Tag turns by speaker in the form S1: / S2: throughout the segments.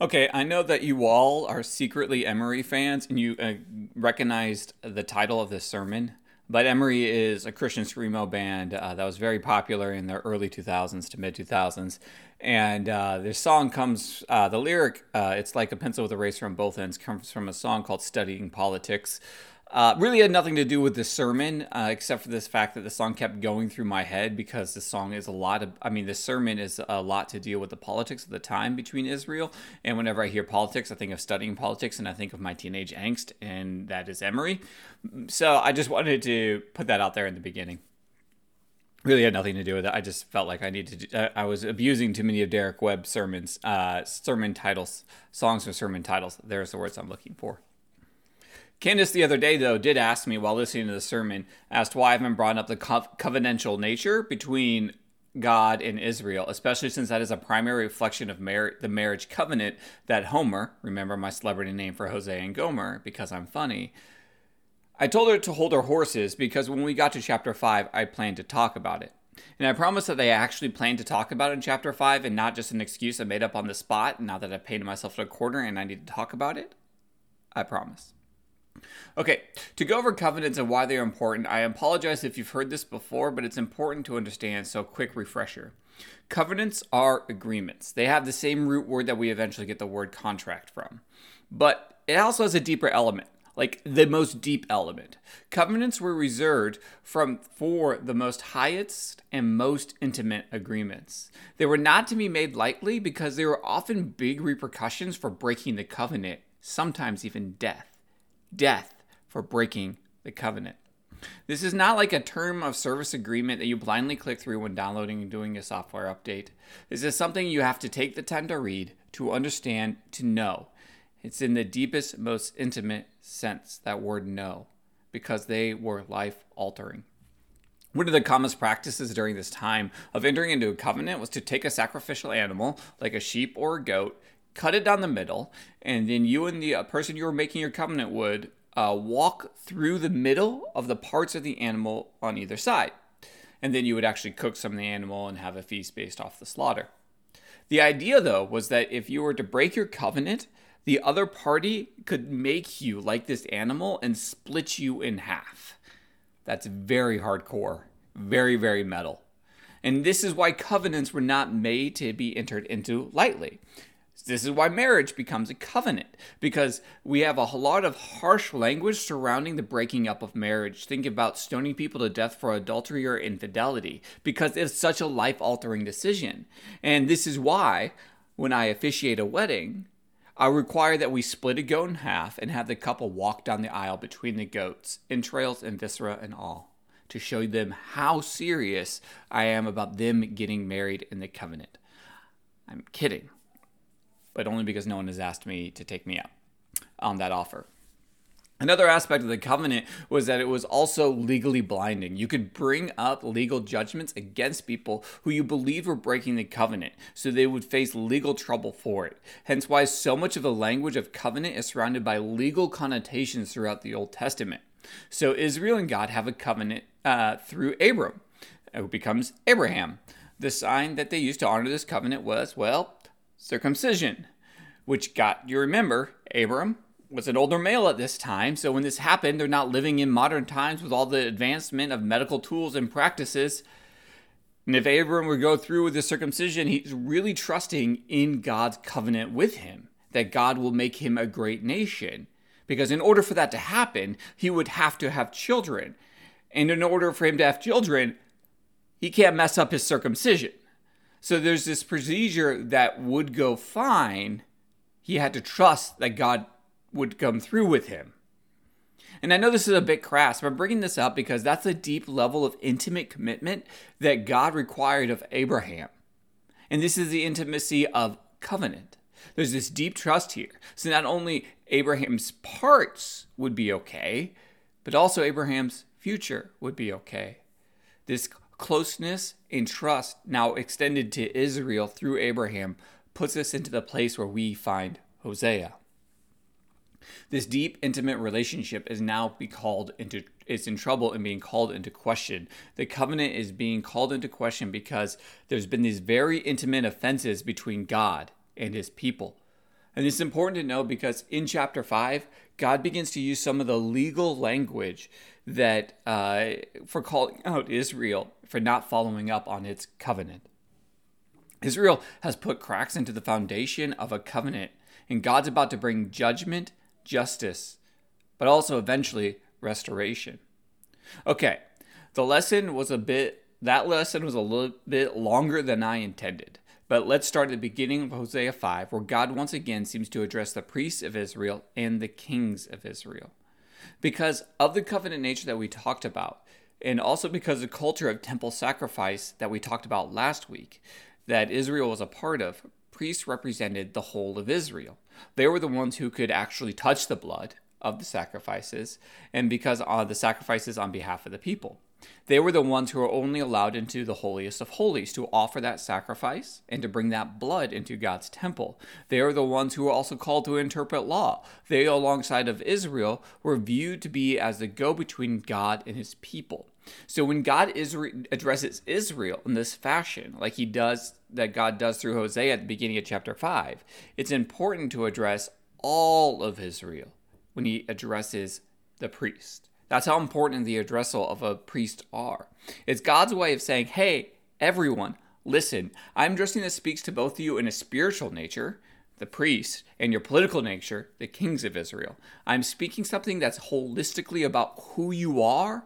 S1: Okay, I know that you all are secretly Emery fans and you uh, recognized the title of this sermon, but Emery is a Christian screamo band uh, that was very popular in the early 2000s to mid 2000s. And uh, this song comes, uh, the lyric, uh, it's like a pencil with a eraser on both ends, comes from a song called Studying Politics. Uh, really had nothing to do with the sermon, uh, except for this fact that the song kept going through my head because the song is a lot of, I mean, the sermon is a lot to deal with the politics of the time between Israel. And whenever I hear politics, I think of studying politics and I think of my teenage angst, and that is Emery. So I just wanted to put that out there in the beginning. Really had nothing to do with it. I just felt like I needed to, I was abusing too many of Derek Webb's sermons, uh, sermon titles, songs with sermon titles. There's the words I'm looking for. Candace the other day, though, did ask me while listening to the sermon, asked why I haven't brought up the co- covenantal nature between God and Israel, especially since that is a primary reflection of mar- the marriage covenant that Homer, remember my celebrity name for Hosea and Gomer, because I'm funny. I told her to hold her horses because when we got to chapter 5, I planned to talk about it. And I promised that I actually planned to talk about it in chapter 5 and not just an excuse I made up on the spot now that I've painted myself in a corner and I need to talk about it. I promise. Okay, to go over covenants and why they are important, I apologize if you've heard this before, but it's important to understand, so quick refresher. Covenants are agreements. They have the same root word that we eventually get the word contract from. But it also has a deeper element, like the most deep element. Covenants were reserved from for the most highest and most intimate agreements. They were not to be made lightly because there were often big repercussions for breaking the covenant, sometimes even death death for breaking the covenant. This is not like a term of service agreement that you blindly click through when downloading and doing a software update. This is something you have to take the time to read, to understand, to know. It's in the deepest, most intimate sense, that word know, because they were life altering. One of the commonest practices during this time of entering into a covenant was to take a sacrificial animal, like a sheep or a goat, cut it down the middle, and then you and the uh, person you were making your covenant would uh, walk through the middle of the parts of the animal on either side. And then you would actually cook some of the animal and have a feast based off the slaughter. The idea, though, was that if you were to break your covenant, the other party could make you like this animal and split you in half. That's very hardcore, very, very metal. And this is why covenants were not made to be entered into lightly. This is why marriage becomes a covenant, because we have a lot of harsh language surrounding the breaking up of marriage. Think about stoning people to death for adultery or infidelity, because it's such a life altering decision. And this is why, when I officiate a wedding, I require that we split a goat in half and have the couple walk down the aisle between the goats, entrails and viscera and all, to show them how serious I am about them getting married in the covenant. I'm kidding but only because no one has asked me to take me up on that offer. Another aspect of the covenant was that it was also legally blinding. You could bring up legal judgments against people who you believed were breaking the covenant, so they would face legal trouble for it. Hence, why so much of the language of covenant is surrounded by legal connotations throughout the Old Testament. So, Israel and God have a covenant uh, through Abram, who becomes Abraham. The sign that they used to honor this covenant was, well, circumcision, which got, you remember, Abram was an older male at this time, so when this happened, they're not living in modern times with all the advancement of medical tools and practices. And if Abram would go through with the circumcision, he's really trusting in God's covenant with him, that God will make him a great nation. Because in order for that to happen, he would have to have children. And in order for him to have children, he can't mess up his circumcision. So there's this procedure that would go fine. He had to trust that God would come through with him. And I know this is a bit crass, but I'm bringing this up because that's a deep level of intimate commitment that God required of Abraham. And this is the intimacy of covenant. There's this deep trust here. So not only Abraham's parts would be okay, but also Abraham's future would be okay. This closeness and trust now extended to Israel through Abraham puts us into the place where we find Hosea. This deep, intimate relationship is now be called into it's in trouble and being called into question. The covenant is being called into question because there's been these very intimate offenses between God and his people. And it's important to know because in chapter 5, God begins to use some of the legal language that uh, for calling out Israel for not following up on its covenant. Israel has put cracks into the foundation of a covenant, and God's about to bring judgment, justice, but also eventually restoration. Okay, the lesson was a bit, that lesson was a little bit longer than I intended. But let's start at the beginning of Hosea 5, where God once again seems to address the priests of Israel and the kings of Israel. Because of the covenant nature that we talked about, and also because the culture of temple sacrifice that we talked about last week, that Israel was a part of, priests represented the whole of Israel. They were the ones who could actually touch the blood of the sacrifices, and because of the sacrifices on behalf of the people. They were the ones who were only allowed into the holiest of holies to offer that sacrifice and to bring that blood into God's temple. They are the ones who were also called to interpret law. They, alongside of Israel, were viewed to be as the go between God and his people. So when God Israel addresses Israel in this fashion, like he does, that God does through Hosea at the beginning of chapter 5, it's important to address all of Israel when he addresses the priest. That's how important the addressal of a priest are. It's God's way of saying, hey, everyone, listen, I'm addressing this speaks to both of you in a spiritual nature, the priest, and your political nature, the kings of Israel. I'm speaking something that's holistically about who you are,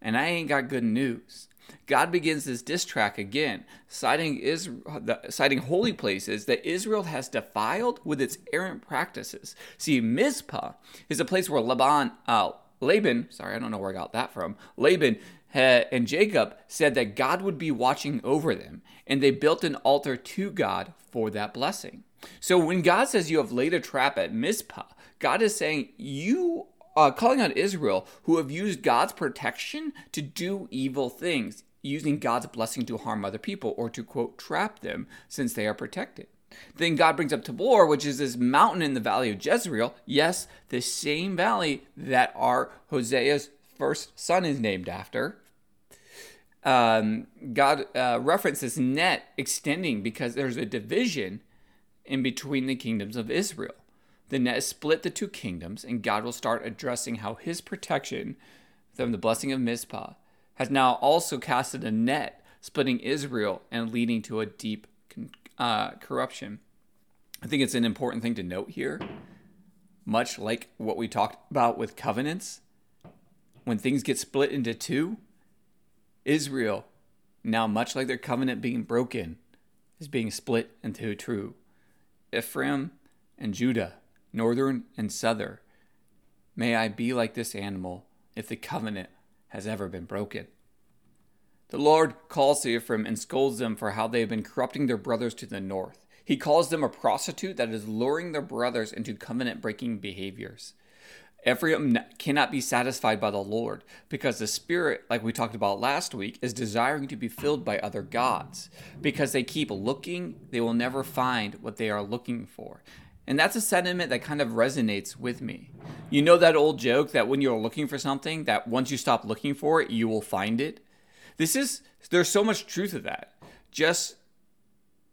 S1: and I ain't got good news. God begins this diss track again, citing, Israel, citing holy places that Israel has defiled with its errant practices. See, Mizpah is a place where Laban, uh, Laban, sorry, I don't know where I got that from. Laban uh, and Jacob said that God would be watching over them, and they built an altar to God for that blessing. So when God says you have laid a trap at Mizpah, God is saying you are calling on Israel who have used God's protection to do evil things, using God's blessing to harm other people or to quote trap them since they are protected. Then God brings up Tabor, which is this mountain in the valley of Jezreel. Yes, the same valley that our Hosea's first son is named after. Um, God uh, references net extending because there's a division in between the kingdoms of Israel. The net split the two kingdoms, and God will start addressing how his protection from the blessing of Mizpah has now also casted a net, splitting Israel and leading to a deep uh, corruption. I think it's an important thing to note here. Much like what we talked about with covenants, when things get split into two, Israel, now much like their covenant being broken, is being split into two. Ephraim and Judah, northern and southern. May I be like this animal if the covenant has ever been broken. The Lord calls to Ephraim and scolds them for how they have been corrupting their brothers to the north. He calls them a prostitute that is luring their brothers into covenant breaking behaviors. Ephraim cannot be satisfied by the Lord because the Spirit, like we talked about last week, is desiring to be filled by other gods. Because they keep looking, they will never find what they are looking for. And that's a sentiment that kind of resonates with me. You know that old joke that when you're looking for something, that once you stop looking for it, you will find it? This is there's so much truth to that. Just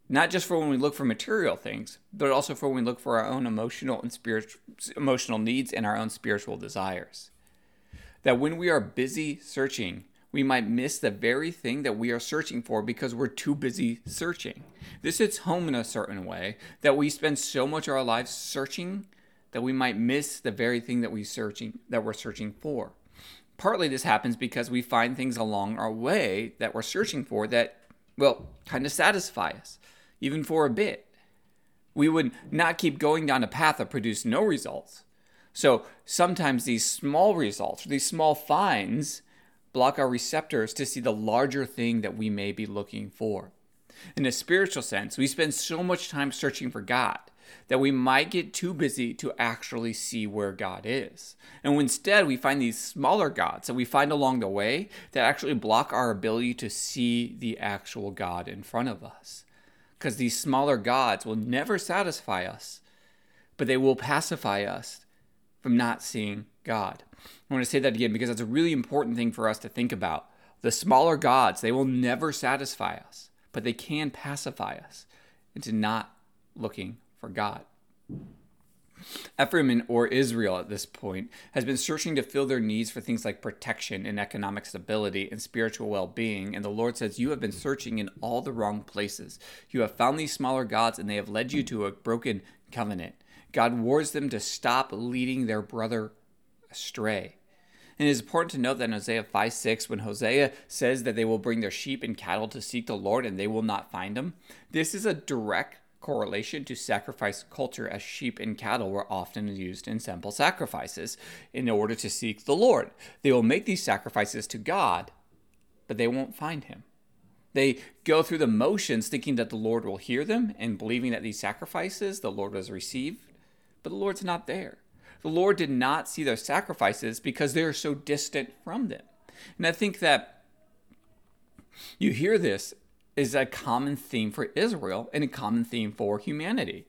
S1: not just for when we look for material things, but also for when we look for our own emotional and spiritual emotional needs and our own spiritual desires. That when we are busy searching, we might miss the very thing that we are searching for because we're too busy searching. This hits home in a certain way that we spend so much of our lives searching that we might miss the very thing that we searching that we're searching for partly this happens because we find things along our way that we're searching for that, well, kind of satisfy us, even for a bit. We would not keep going down a path that produced no results. So sometimes these small results, these small finds, block our receptors to see the larger thing that we may be looking for. In a spiritual sense, we spend so much time searching for God that we might get too busy to actually see where God is. And instead, we find these smaller gods that we find along the way that actually block our ability to see the actual God in front of us. Because these smaller gods will never satisfy us, but they will pacify us from not seeing God. I want to say that again because that's a really important thing for us to think about. The smaller gods, they will never satisfy us, but they can pacify us into not looking for God. Ephraim or Israel at this point has been searching to fill their needs for things like protection and economic stability and spiritual well being. And the Lord says, You have been searching in all the wrong places. You have found these smaller gods, and they have led you to a broken covenant. God warns them to stop leading their brother astray. And it is important to note that in Hosea 5 6, when Hosea says that they will bring their sheep and cattle to seek the Lord and they will not find them, this is a direct correlation to sacrifice culture as sheep and cattle were often used in temple sacrifices in order to seek the Lord. They will make these sacrifices to God, but they won't find him. They go through the motions thinking that the Lord will hear them and believing that these sacrifices the Lord has received, but the Lord's not there. The Lord did not see their sacrifices because they are so distant from them. And I think that you hear this is a common theme for Israel and a common theme for humanity.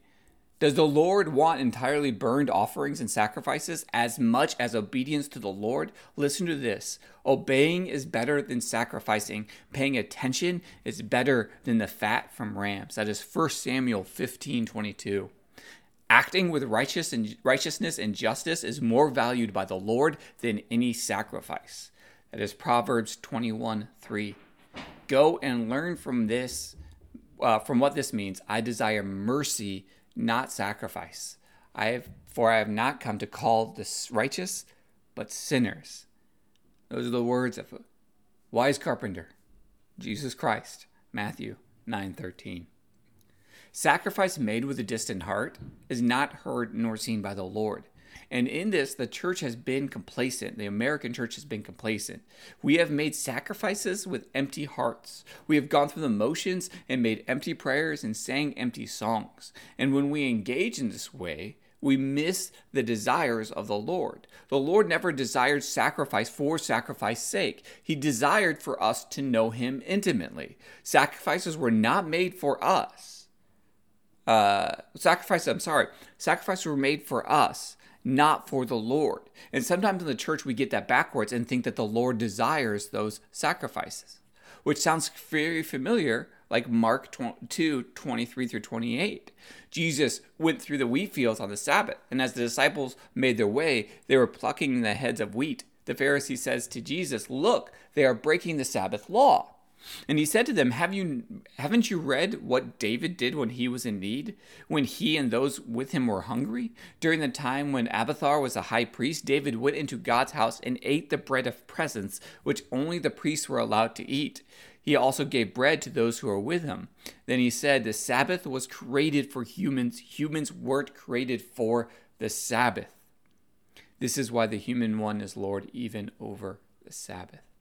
S1: Does the Lord want entirely burned offerings and sacrifices as much as obedience to the Lord? Listen to this. Obeying is better than sacrificing. Paying attention is better than the fat from rams. That is 1 Samuel 15 22. Acting with righteous and righteousness and justice is more valued by the Lord than any sacrifice. That is Proverbs 21 3 go and learn from this, uh, from what this means. I desire mercy, not sacrifice. I have, for I have not come to call the righteous, but sinners. Those are the words of a wise carpenter, Jesus Christ, Matthew 9:13. Sacrifice made with a distant heart is not heard nor seen by the Lord. And in this, the church has been complacent. The American church has been complacent. We have made sacrifices with empty hearts. We have gone through the motions and made empty prayers and sang empty songs. And when we engage in this way, we miss the desires of the Lord. The Lord never desired sacrifice for sacrifice's sake. He desired for us to know Him intimately. Sacrifices were not made for us. Uh, sacrifices, I'm sorry, sacrifices were made for us not for the Lord. And sometimes in the church, we get that backwards and think that the Lord desires those sacrifices, which sounds very familiar, like Mark 2 23 through 28. Jesus went through the wheat fields on the Sabbath, and as the disciples made their way, they were plucking the heads of wheat. The Pharisee says to Jesus, Look, they are breaking the Sabbath law. And he said to them, Have you haven't you read what David did when he was in need? When he and those with him were hungry? During the time when Abiathar was a high priest, David went into God's house and ate the bread of presence, which only the priests were allowed to eat. He also gave bread to those who were with him. Then he said, The Sabbath was created for humans. Humans weren't created for the Sabbath. This is why the human one is Lord even over the Sabbath.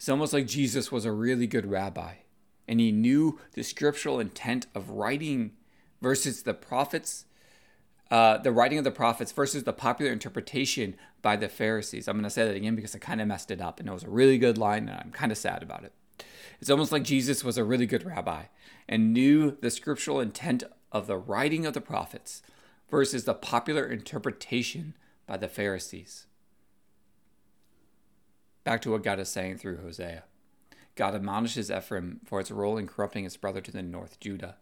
S1: It's almost like Jesus was a really good rabbi and he knew the scriptural intent of writing versus the prophets, uh, the writing of the prophets versus the popular interpretation by the Pharisees. I'm going to say that again because I kind of messed it up and it was a really good line and I'm kind of sad about it. It's almost like Jesus was a really good rabbi and knew the scriptural intent of the writing of the prophets versus the popular interpretation by the Pharisees. Back to what God is saying through Hosea. God admonishes Ephraim for its role in corrupting its brother to the north, Judah.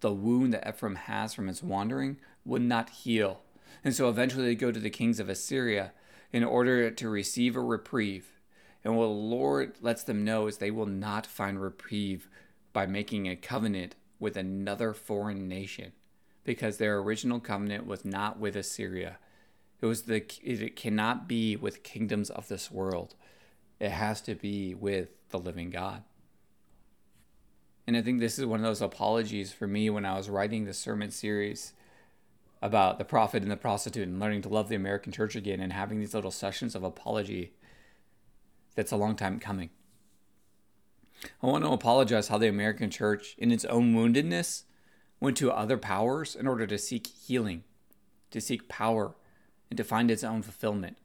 S1: The wound that Ephraim has from its wandering would not heal. And so eventually they go to the kings of Assyria in order to receive a reprieve. And what the Lord lets them know is they will not find reprieve by making a covenant with another foreign nation because their original covenant was not with Assyria. It was the it cannot be with kingdoms of this world. It has to be with the living God. And I think this is one of those apologies for me when I was writing the sermon series about the prophet and the prostitute and learning to love the American church again and having these little sessions of apology that's a long time coming. I want to apologize how the American church, in its own woundedness, went to other powers in order to seek healing, to seek power, and to find its own fulfillment.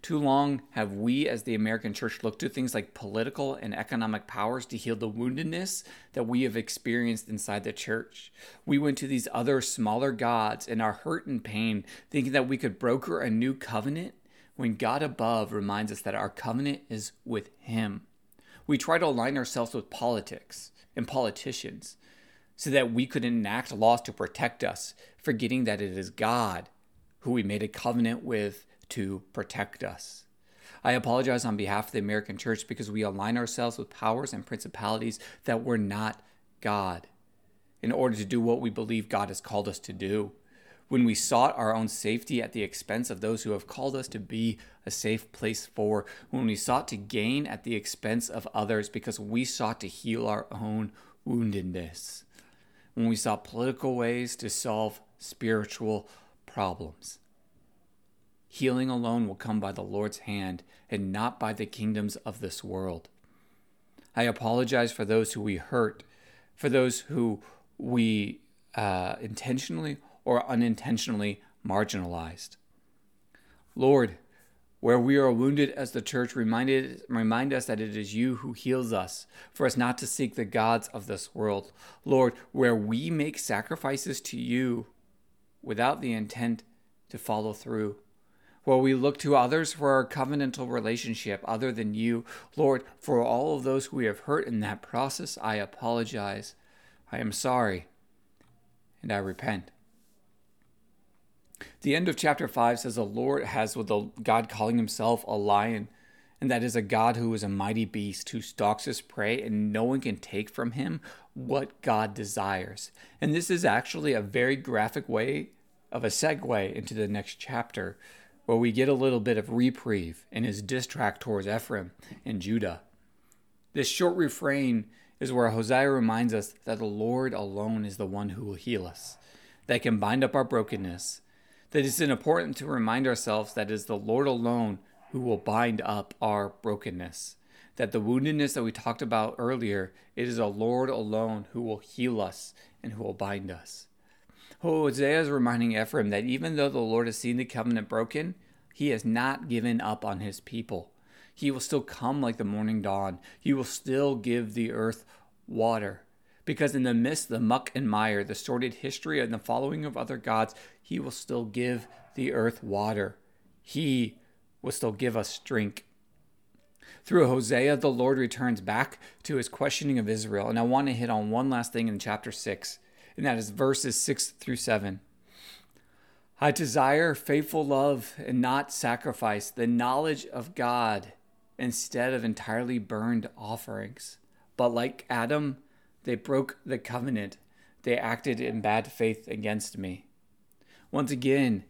S1: Too long have we, as the American church, looked to things like political and economic powers to heal the woundedness that we have experienced inside the church. We went to these other smaller gods in our hurt and pain, thinking that we could broker a new covenant when God above reminds us that our covenant is with Him. We try to align ourselves with politics and politicians so that we could enact laws to protect us, forgetting that it is God who we made a covenant with to protect us. I apologize on behalf of the American church because we align ourselves with powers and principalities that were not God in order to do what we believe God has called us to do. When we sought our own safety at the expense of those who have called us to be a safe place for, when we sought to gain at the expense of others because we sought to heal our own woundedness, when we sought political ways to solve spiritual problems. Healing alone will come by the Lord's hand and not by the kingdoms of this world. I apologize for those who we hurt, for those who we uh, intentionally or unintentionally marginalized. Lord, where we are wounded as the church, reminded, remind us that it is you who heals us, for us not to seek the gods of this world. Lord, where we make sacrifices to you without the intent to follow through, where we look to others for our covenantal relationship other than you, Lord, for all of those who we have hurt in that process, I apologize. I am sorry, and I repent. The end of chapter 5 says the Lord has with the God calling himself a lion, and that is a God who is a mighty beast who stalks his prey, and no one can take from him what God desires. And this is actually a very graphic way of a segue into the next chapter, where we get a little bit of reprieve in his diss track towards Ephraim and Judah. This short refrain is where Hosea reminds us that the Lord alone is the one who will heal us, that can bind up our brokenness, that it's important to remind ourselves that it is the Lord alone who will bind up our brokenness. That the woundedness that we talked about earlier, it is the Lord alone who will heal us and who will bind us. Hosea is reminding Ephraim that even though the Lord has seen the covenant broken, he has not given up on his people. He will still come like the morning dawn. He will still give the earth water. Because in the midst of the muck and mire, the sordid history and the following of other gods, he will still give the earth water. He will still give us drink. Through Hosea, the Lord returns back to his questioning of Israel. And I want to hit on one last thing in chapter 6, and that is verses 6 through 7. I desire faithful love and not sacrifice, the knowledge of God instead of entirely burned offerings. But like Adam, they broke the covenant. They acted in bad faith against me. Once again,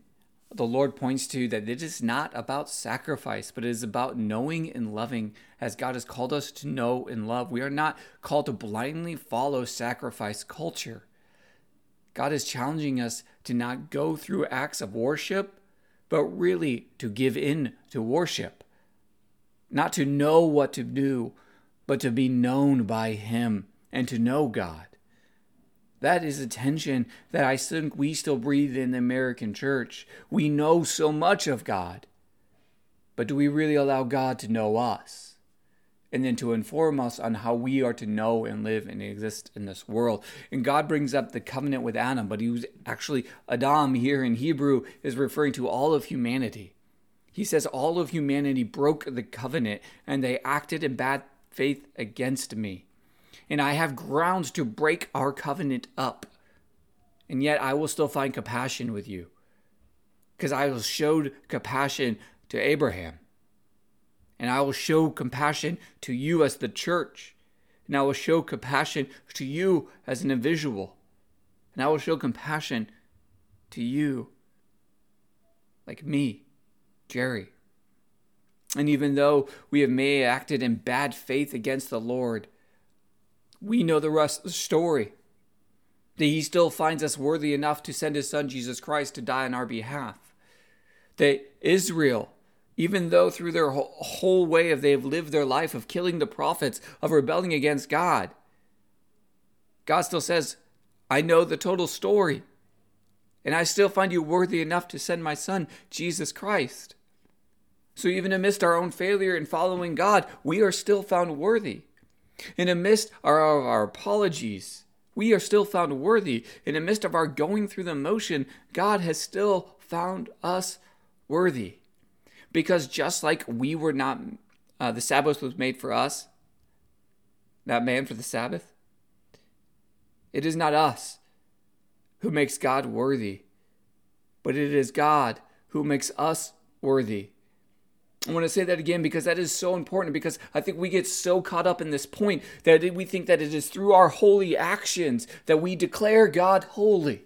S1: the Lord points to that it is not about sacrifice, but it is about knowing and loving as God has called us to know and love. We are not called to blindly follow sacrifice culture. God is challenging us to not go through acts of worship, but really to give in to worship. Not to know what to do, but to be known by Him and to know God. That is a tension that I think we still breathe in the American church. We know so much of God, but do we really allow God to know us? And then to inform us on how we are to know and live and exist in this world. And God brings up the covenant with Adam, but he was actually, Adam here in Hebrew is referring to all of humanity. He says all of humanity broke the covenant and they acted in bad faith against me. And I have grounds to break our covenant up. And yet I will still find compassion with you. Because I showed compassion to Abraham. And I will show compassion to you as the church. And I will show compassion to you as an individual. And I will show compassion to you, like me, Jerry. And even though we have may acted in bad faith against the Lord, we know the rest of the story. That he still finds us worthy enough to send his son Jesus Christ to die on our behalf. That Israel, even though through their whole way of they have lived their life of killing the prophets, of rebelling against God, God still says, I know the total story. And I still find you worthy enough to send my son, Jesus Christ. So even amidst our own failure in following God, we are still found worthy. In amidst midst of our, our apologies, we are still found worthy. In the midst of our going through the motion, God has still found us worthy. Because just like we were not, uh, the Sabbath was made for us, not man for the Sabbath, it is not us who makes God worthy, but it is God who makes us worthy. I want to say that again because that is so important because I think we get so caught up in this point that we think that it is through our holy actions that we declare God holy.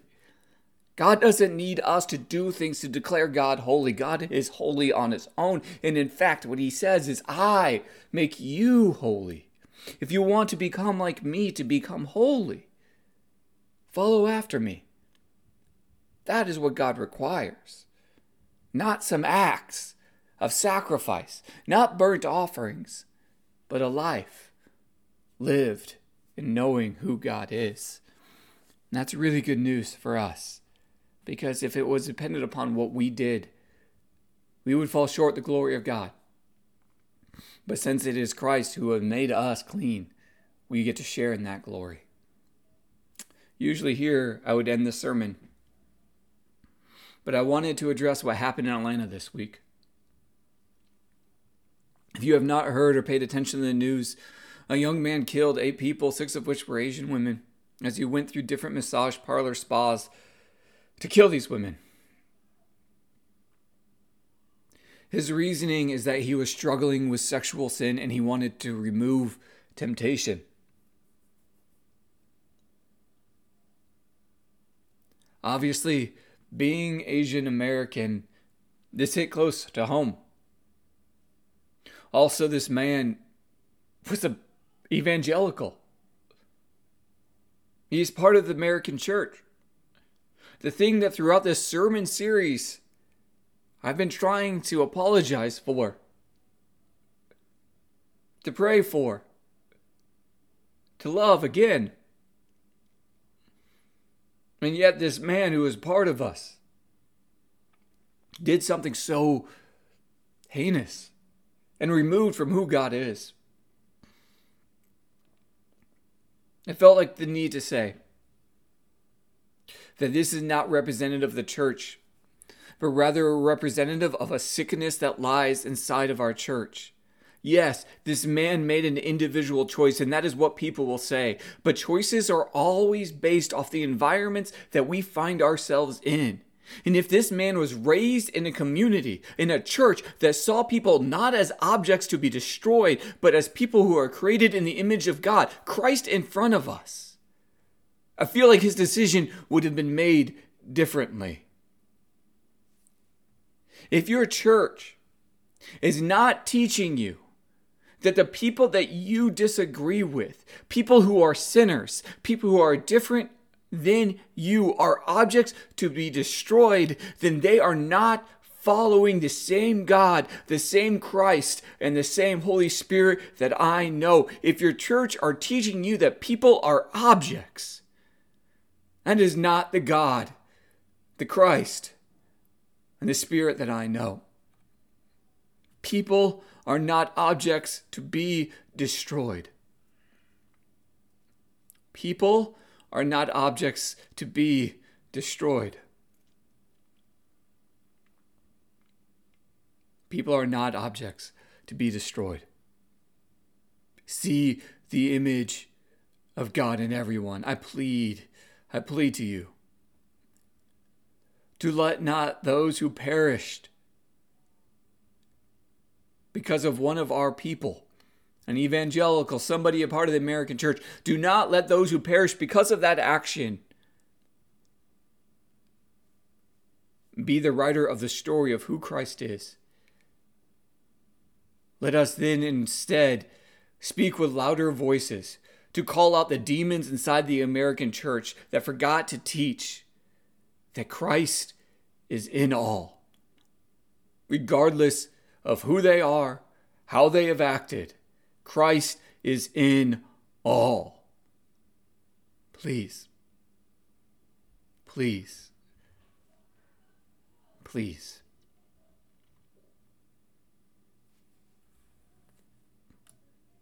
S1: God doesn't need us to do things to declare God holy. God is holy on his own. And in fact, what he says is, I make you holy. If you want to become like me, to become holy, follow after me. That is what God requires. Not some acts of sacrifice, not burnt offerings, but a life lived in knowing who God is. And that's really good news for us. Because if it was dependent upon what we did, we would fall short the glory of God. But since it is Christ who has made us clean, we get to share in that glory. Usually, here I would end the sermon, but I wanted to address what happened in Atlanta this week. If you have not heard or paid attention to the news, a young man killed eight people, six of which were Asian women, as he went through different massage parlor spas to kill these women. His reasoning is that he was struggling with sexual sin and he wanted to remove temptation. Obviously, being Asian American, this hit close to home. Also, this man was an evangelical. He's part of the American church the thing that throughout this sermon series I've been trying to apologize for, to pray for, to love again. And yet, this man who is part of us did something so heinous and removed from who God is. I felt like the need to say, that this is not representative of the church, but rather representative of a sickness that lies inside of our church. Yes, this man made an individual choice, and that is what people will say. But choices are always based off the environments that we find ourselves in. And if this man was raised in a community, in a church that saw people not as objects to be destroyed, but as people who are created in the image of God, Christ in front of us, I feel like his decision would have been made differently. If your church is not teaching you that the people that you disagree with, people who are sinners, people who are different than you, are objects to be destroyed, then they are not following the same God, the same Christ, and the same Holy Spirit that I know. If your church are teaching you that people are objects, and is not the God, the Christ, and the Spirit that I know. People are not objects to be destroyed. People are not objects to be destroyed. People are not objects to be destroyed. See the image of God in everyone. I plead I plead to you to let not those who perished because of one of our people, an evangelical, somebody a part of the American church, do not let those who perish because of that action be the writer of the story of who Christ is. Let us then instead speak with louder voices to call out the demons inside the American church that forgot to teach that Christ is in all. Regardless of who they are, how they have acted, Christ is in all. Please, please, please